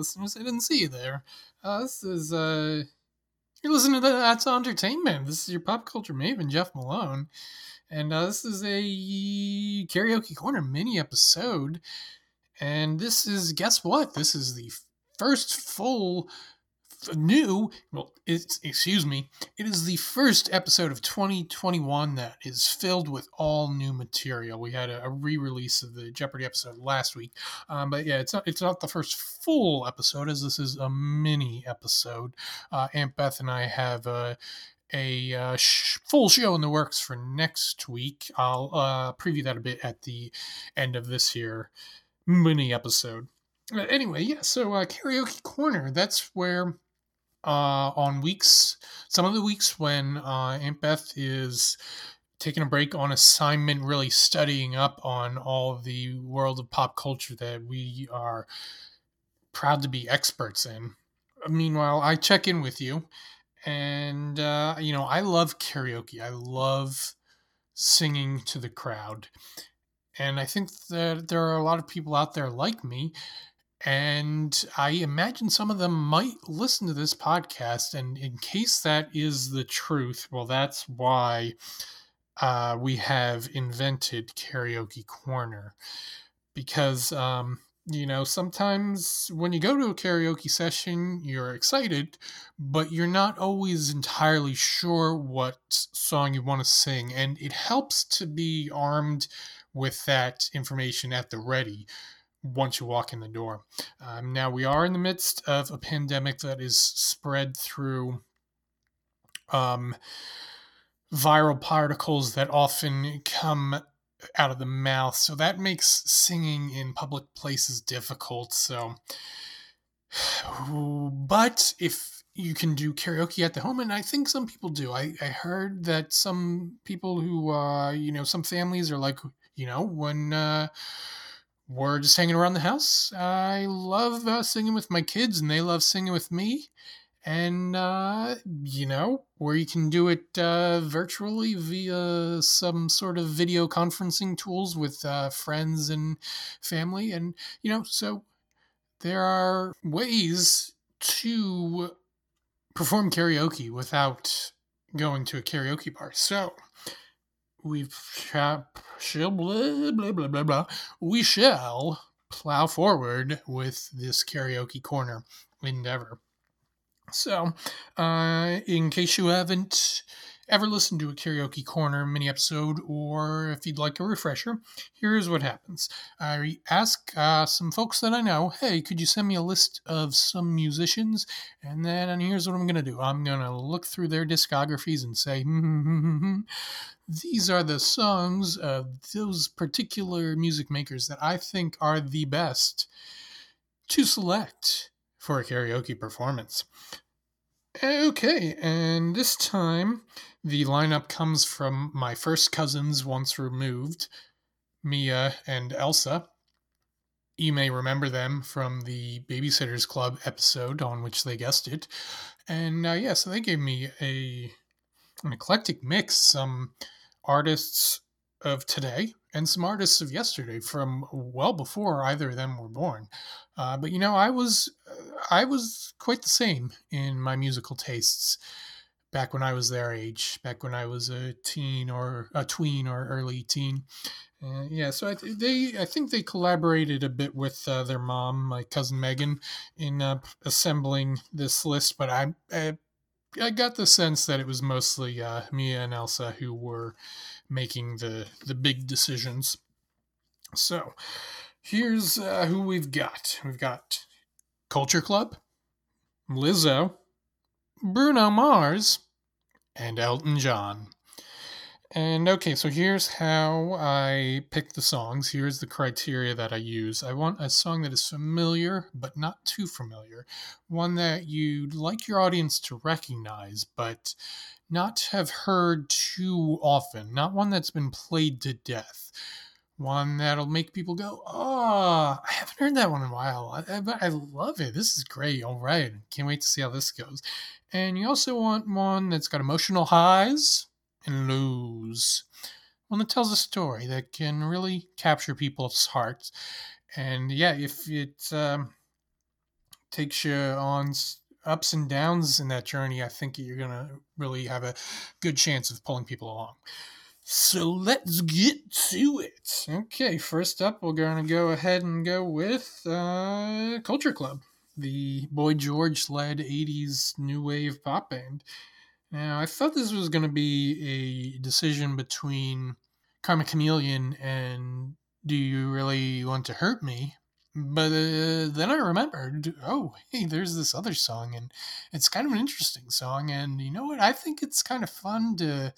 listeners. I didn't see you there. Uh, this is, uh, you're listening to That's Auntertainment. This is your pop culture maven, Jeff Malone. And uh, this is a Karaoke Korner mini episode. And this is, guess what? This is the first full new, well, it's, excuse me, it is the first episode of 2021 that is filled with all new material. We had a, a re-release of the Jeopardy episode last week, um, but yeah, it's not it's not the first full episode as this is a mini episode. Uh, Aunt Beth and I have a a uh, sh- full show in the works for next week. I'll uh, preview that a bit at the end of this here mini episode. Uh, anyway, yeah, so uh, karaoke corner. That's where uh, on weeks, some of the weeks when uh, Aunt Beth is taking a break on assignment, really studying up on all the world of pop culture that we are proud to be experts in. Meanwhile, I check in with you, and uh, you know I love karaoke. I love singing to the crowd, and I think that there are a lot of people out there like me and I imagine some of them might listen to this podcast. And in case that is the truth, well, that's why uh, we have invented Karaoke Korner. Because, um, you know, sometimes when you go to a karaoke session, you're excited, but you're not always entirely sure what song you want to sing. And it helps to be armed with that information at the ready once you walk in the door. Um, now, we are in the midst of a pandemic that is spread through um, viral particles that often come out of the mouth. So that makes singing in public places difficult. So, but if you can do karaoke at the home, and I think some people do. I, I heard that some people who, uh, you know, some families are like, you know, when, uh, we're just hanging around the house. I love uh, singing with my kids, and they love singing with me. And, uh, you know, where you can do it uh, virtually via some sort of video conferencing tools with uh, friends and family. And, you know, so there are ways to perform karaoke without going to a karaoke bar. So, we've shall blah, blah, blah, blah, blah. We shall plow forward with this karaoke corner endeavor. So, uh, in case you haven't ever listened to a Karaoke Korner mini episode, or if you'd like a refresher, here's what happens. I ask uh, some folks that I know, hey, could you send me a list of some musicians? And then and here's what I'm going to do I'm going to look through their discographies and say, hmm. these are the songs of those particular music makers that I think are the best to select for a karaoke performance. Okay, and this time the lineup comes from my first cousins once removed, Mia and Elsa. You may remember them from the Babysitters Club episode on which they guested. And uh, yeah, so they gave me a an eclectic mix, some artists of today and some artists of yesterday from well before either of them were born. Uh, but you know, I was I was quite the same in my musical tastes back when I was their age, back when I was a teen or a tween or early teen. Uh, yeah, so I th- they I think they collaborated a bit with uh, their mom, my cousin Megan, in uh, assembling this list. But I, I, I got the sense that it was mostly uh, Mia and Elsa who were making the the big decisions. So here's uh, who we've got. We've got Culture Club, Lizzo, Bruno Mars, and Elton John. And okay, so here's how I pick the songs. Here's the criteria that I use. I want a song that is familiar, but not too familiar. One that you'd like your audience to recognize, but not have heard too often. Not one that's been played to death one that'll make people go, "Oh, I haven't heard that one in a while. I, I, I, love it. This is great. All right, can't wait to see how this goes." And you also want one that's got emotional highs and lows, one that tells a story that can really capture people's hearts. And yeah, if it um, takes you on ups and downs in that journey, I think you're going to really have a good chance of pulling people along. So let's get to it. Okay, first up, we're going to go ahead and go with uh, Culture Club, the Boy George led 80s new wave pop band. Now, I thought this was going to be a decision between Karma Chameleon and Do You Really Want to Hurt Me? But uh, then I remembered, oh, hey, there's this other song, and it's kind of an interesting song. And you know what? I think it's kind of fun to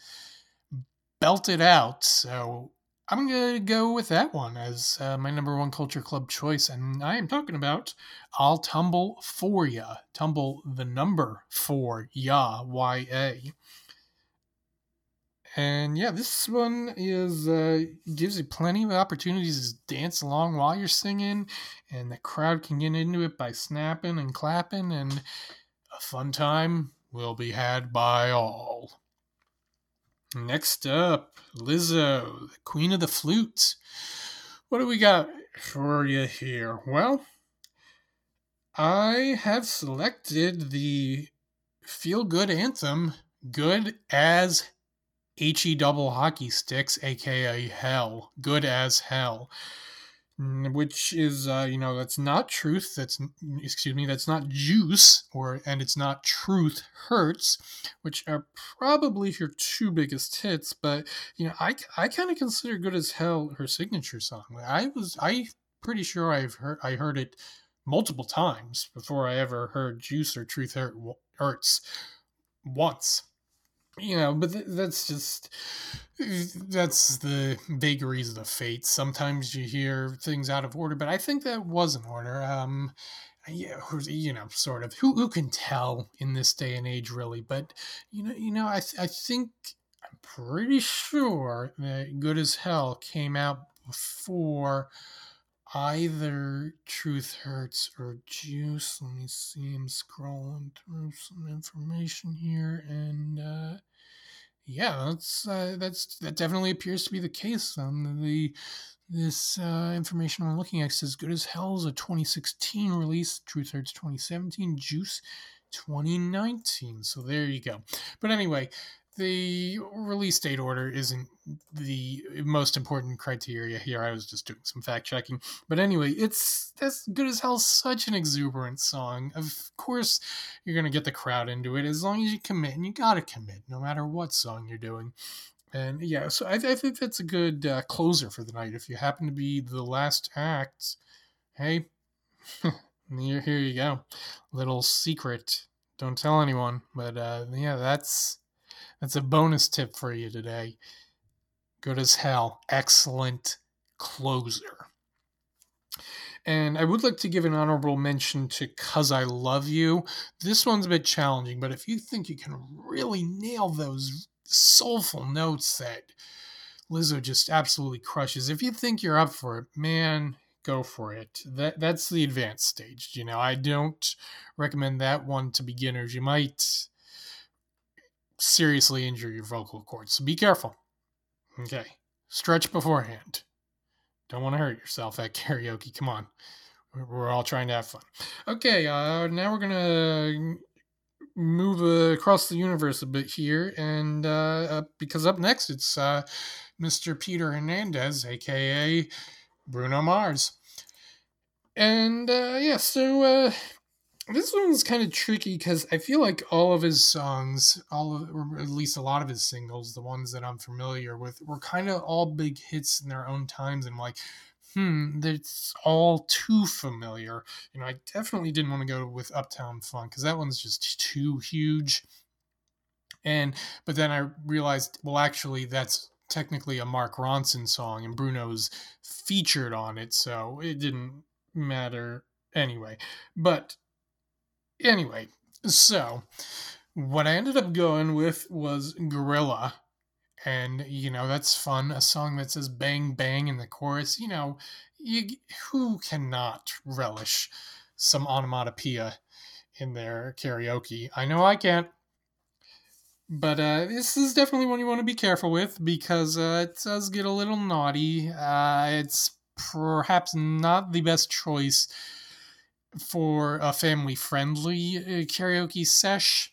belt it out. So I'm going to go with that one as uh, my number one Culture Club choice. And I am talking about I'll Tumble For Ya. Tumble the number for Ya, Y A. And yeah, this one is uh, gives you plenty of opportunities to dance along while you're singing, and the crowd can get into it by snapping and clapping, and a fun time will be had by all. Next up, Lizzo, the Queen of the flutes. What do we got for you here? Well, I have selected the feel good anthem, Good as he double hockey sticks, aka hell, good as hell, which is uh, you know that's not truth. That's excuse me, that's not juice, or and it's not truth hurts, which are probably her two biggest hits. But you know, I I kind of consider good as hell her signature song. I was I pretty sure I've heard I heard it multiple times before I ever heard Juice or Truth Hurt, Hurts once you know but th- that's just that's the vagaries of the fates sometimes you hear things out of order but i think that was in order. Um yeah you know sort of who, who can tell in this day and age really? But you know you know i, I think i'm pretty sure that good as hell came out before either Truth Hurts or Juice. Let me see. I'm scrolling through some information here, and uh, yeah, that's uh, that's that definitely appears to be the case. Um, the this uh, information I'm looking at says "Good as Hell" is a 2016 release. Truth Hurts 2017. Juice 2019. So there you go. But anyway, the release date order isn't the most important criteria here. I was just doing some fact checking. But anyway, it's that's good as hell such an exuberant song. Of course, you're going to get the crowd into it as long as you commit, and you got to commit no matter what song you're doing. And yeah, so I, I think that's a good uh, closer for the night. If you happen to be the last act, hey, here, here you go. Little secret. Don't tell anyone. But uh, yeah, that's that's a bonus tip for you today. Good as hell. Excellent closer. And I would like to give an honorable mention to Cuz I Love You. This one's a bit challenging, but if you think you can really nail those soulful notes that Lizzo just absolutely crushes, if you think you're up for it, man, go for it. That that's the advanced stage. You know, I don't recommend that one to beginners. You might seriously injure your vocal cords. So be careful. Okay. Stretch beforehand. Don't want to hurt yourself at karaoke. Come on. We're all trying to have fun. Okay, uh, now we're going to move uh, across the universe a bit here. And uh, because up next it's uh, Mr. Peter Hernandez, aka Bruno Mars. And uh, yeah, so uh, this one's kind of tricky because I feel like all of his songs, all of, or at least a lot of his singles, the ones that I'm familiar with, were kind of all big hits in their own times. And like, hmm, that's all too familiar. You know, I definitely didn't want to go with Uptown Funk because that one's just too huge. And, but then I realized, well, actually, that's technically a Mark Ronson song and Bruno's featured on it. So it didn't matter anyway. But Anyway, so what I ended up going with was Gorilla. And, you know, that's fun. A song that says bang bang in the chorus. You know, you, who cannot relish some onomatopoeia in their karaoke? I know I can't. But uh, this is definitely one you want to be careful with because uh, it does get a little naughty. Uh, it's perhaps not the best choice for a family friendly uh, karaoke sesh.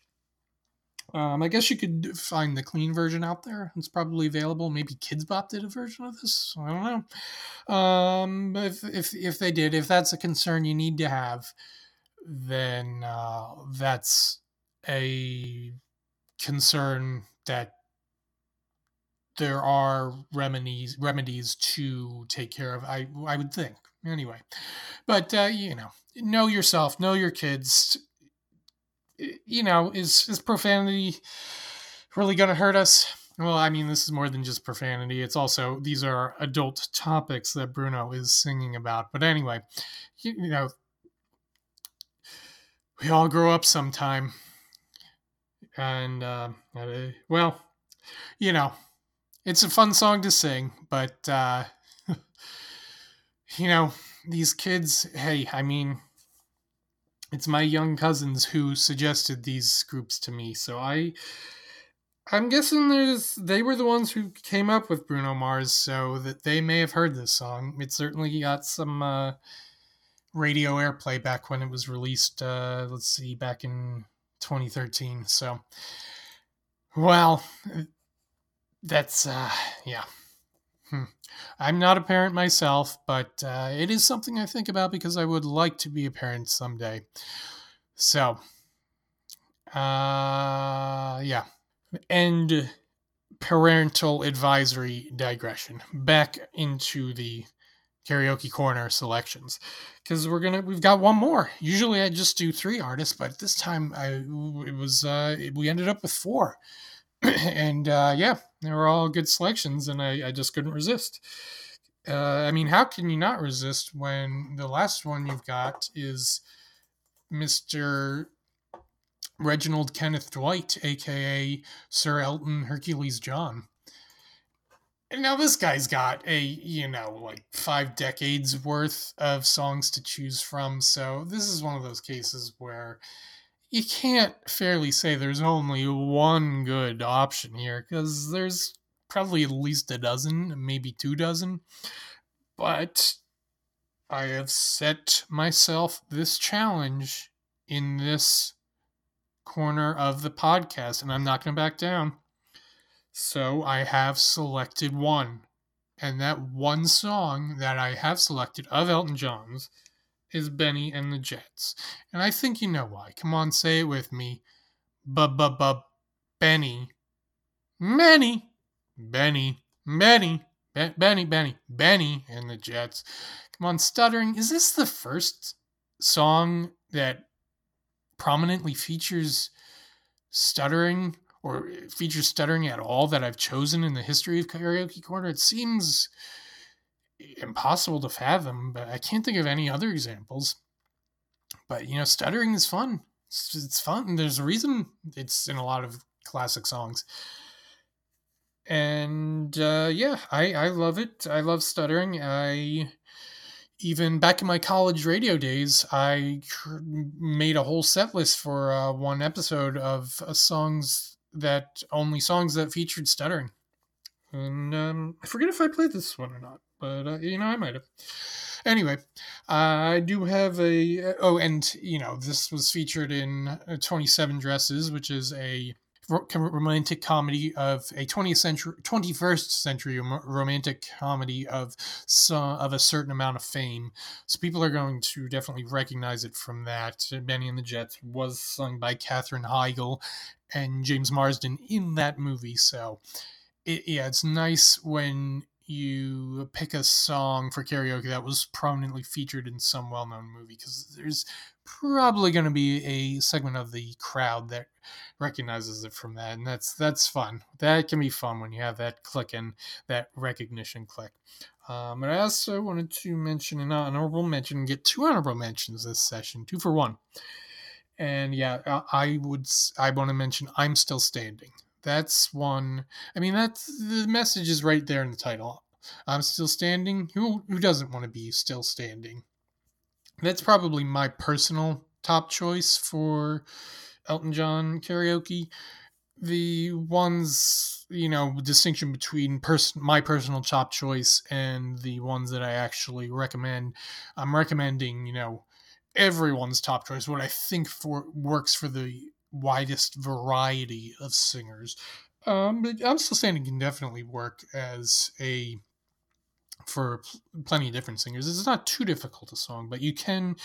Um, I guess you could find the clean version out there. It's probably available. Maybe Kidz Bop did a version of this. I don't know. Um, if if if they did, if that's a concern you need to have, then uh, that's a concern that there are remedies remedies to take care of. I I would think anyway, but uh, you know, know yourself, know your kids. You know, is is profanity really going to hurt us? Well, I mean, this is more than just profanity. It's also these are adult topics that Bruno is singing about. But anyway, you, you know, we all grow up sometime, and uh, well, you know, it's a fun song to sing, but uh, you know, these kids. Hey, I mean, it's my young cousins who suggested these groups to me, so I. I'm guessing there's they were the ones who came up with Bruno Mars, so that they may have heard this song. It certainly got some uh, radio airplay back when it was released. Uh, let's see, back in 2013. So, well, that's uh, yeah. Hmm. I'm not a parent myself, but uh, it is something I think about because I would like to be a parent someday. So, uh, yeah. And parental advisory digression. Back into the karaoke corner selections because we're gonna we've got one more usually i just do three artists but this time i it was uh we ended up with four and uh yeah they were all good selections and i i just couldn't resist uh i mean how can you not resist when the last one you've got is mr reginald kenneth dwight aka sir elton hercules john and now this guy's got a, you know, like five decades worth of songs to choose from. So this is one of those cases where you can't fairly say there's only one good option here because there's probably at least a dozen, maybe two dozen. But I have set myself this challenge in this corner of the podcast, and I'm not going to back down. So I have selected one. And that one song that I have selected of Elton John's is Benny and the Jets. And I think you know why. Come on, say it with me. B-b-b Benny. Benny. Benny. Benny. Benny, Benny, Benny and the Jets. Come on, stuttering. Is this the first song that prominently features stuttering or features stuttering at all that I've chosen in the history of Karaoke Korner. It seems impossible to fathom, but I can't think of any other examples. But you know, stuttering is fun. It's, it's fun. There's a reason it's in a lot of classic songs. And uh, yeah, I, I love it. I love stuttering. I even back in my college radio days, I made a whole set list for uh, one episode of uh, songs that only songs that featured stuttering. And um, I forget if I played this one or not, but uh, you know I might have. Anyway, I do have a oh, and you know this was featured in uh, Twenty Seven Dresses, which is a romantic comedy of a 20th century 21st century romantic comedy of some of a certain amount of fame. So people are going to definitely recognize it from that. Benny and the jets was sung by katherine heigl and james marsden in that movie. So it, yeah it's nice when you pick a song for karaoke that was prominently featured in some well-known movie because there's probably going to be a segment of the crowd that recognizes it from that and that's that's fun. That can be fun when you have that click and that recognition click. Um, i also wanted to mention an honorable mention get two honorable mentions this session two for one. And yeah i would i want to mention i'm still standing that's one i mean that's the message is right there in the title i'm still standing who who doesn't want to be still standing that's probably my personal top choice for Elton John karaoke. the ones you know distinction between person my personal top choice and the ones that I actually recommend. I'm recommending you know everyone's top choice. What I think for works for the widest variety of singers. Um, but I'm still saying it can definitely work as a for plenty of different singers. It's not too difficult a song, but you can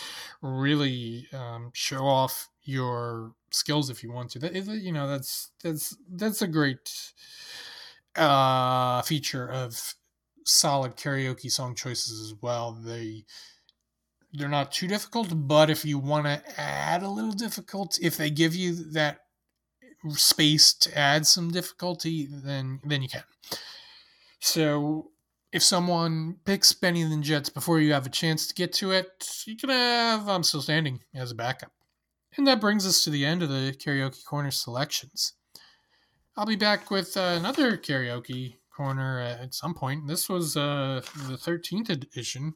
really um, show off your skills if you want to. That is, you know, that's that's that's a great uh, feature of solid karaoke song choices as well. They they're not too difficult, but if you want to add a little difficult, if they give you that space to add some difficulty, then then you can. So if someone picks Benny and the Jets before you have a chance to get to it, you can have I'm Still Standing as a backup. And that brings us to the end of the Karaoke Korner selections. I'll be back with uh, another Karaoke Korner at some point. This was uh, the 13th edition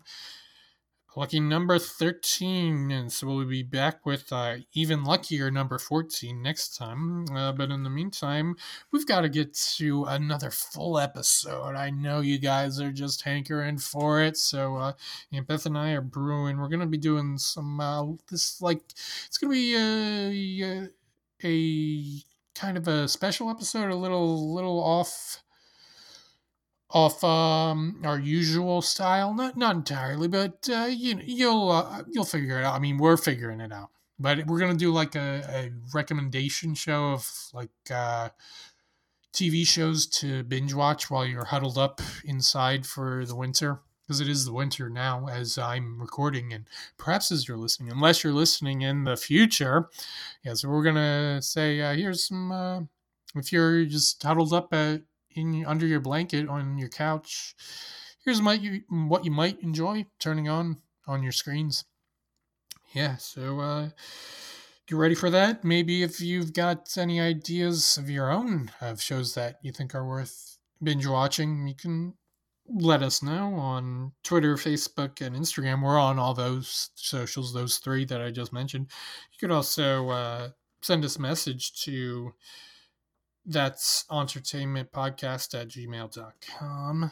Lucky number 13, and so we'll be back with uh, even luckier number 14 next time. Uh, but in the meantime, we've got to get to another full episode. I know you guys are just hankering for it, so uh, Aunt Beth and I are brewing. We're going to be doing some, uh, this, like, it's going to be a, a, a kind of a special episode, a little, little off off um, our usual style. Not not entirely, but uh, you you'll uh, you'll figure it out. I mean, we're figuring it out. But we're gonna do like a, a recommendation show of like uh, TV shows to binge watch while you're huddled up inside for the winter. Because it is the winter now as I'm recording, and perhaps as you're listening, unless you're listening in the future. Yeah, so we're gonna say uh, here's some. Uh, if you're just huddled up at in under your blanket on your couch. Here's you, what you might enjoy turning on on your screens. Yeah, so uh, you ready for that? Maybe if you've got any ideas of your own of shows that you think are worth binge watching, you can let us know on Twitter, Facebook, and Instagram. We're on all those socials, those three that I just mentioned. You could also uh, send us a message to that's auntertainmentpodcast at gmail.com.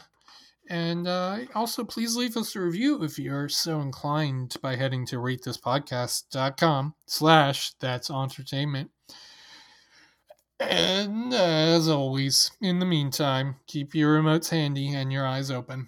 And uh, also, please leave us a review if you're so inclined by heading to ratethispodcast.com slash that's auntertainment. And as always, in the meantime, keep your remotes handy and your eyes open.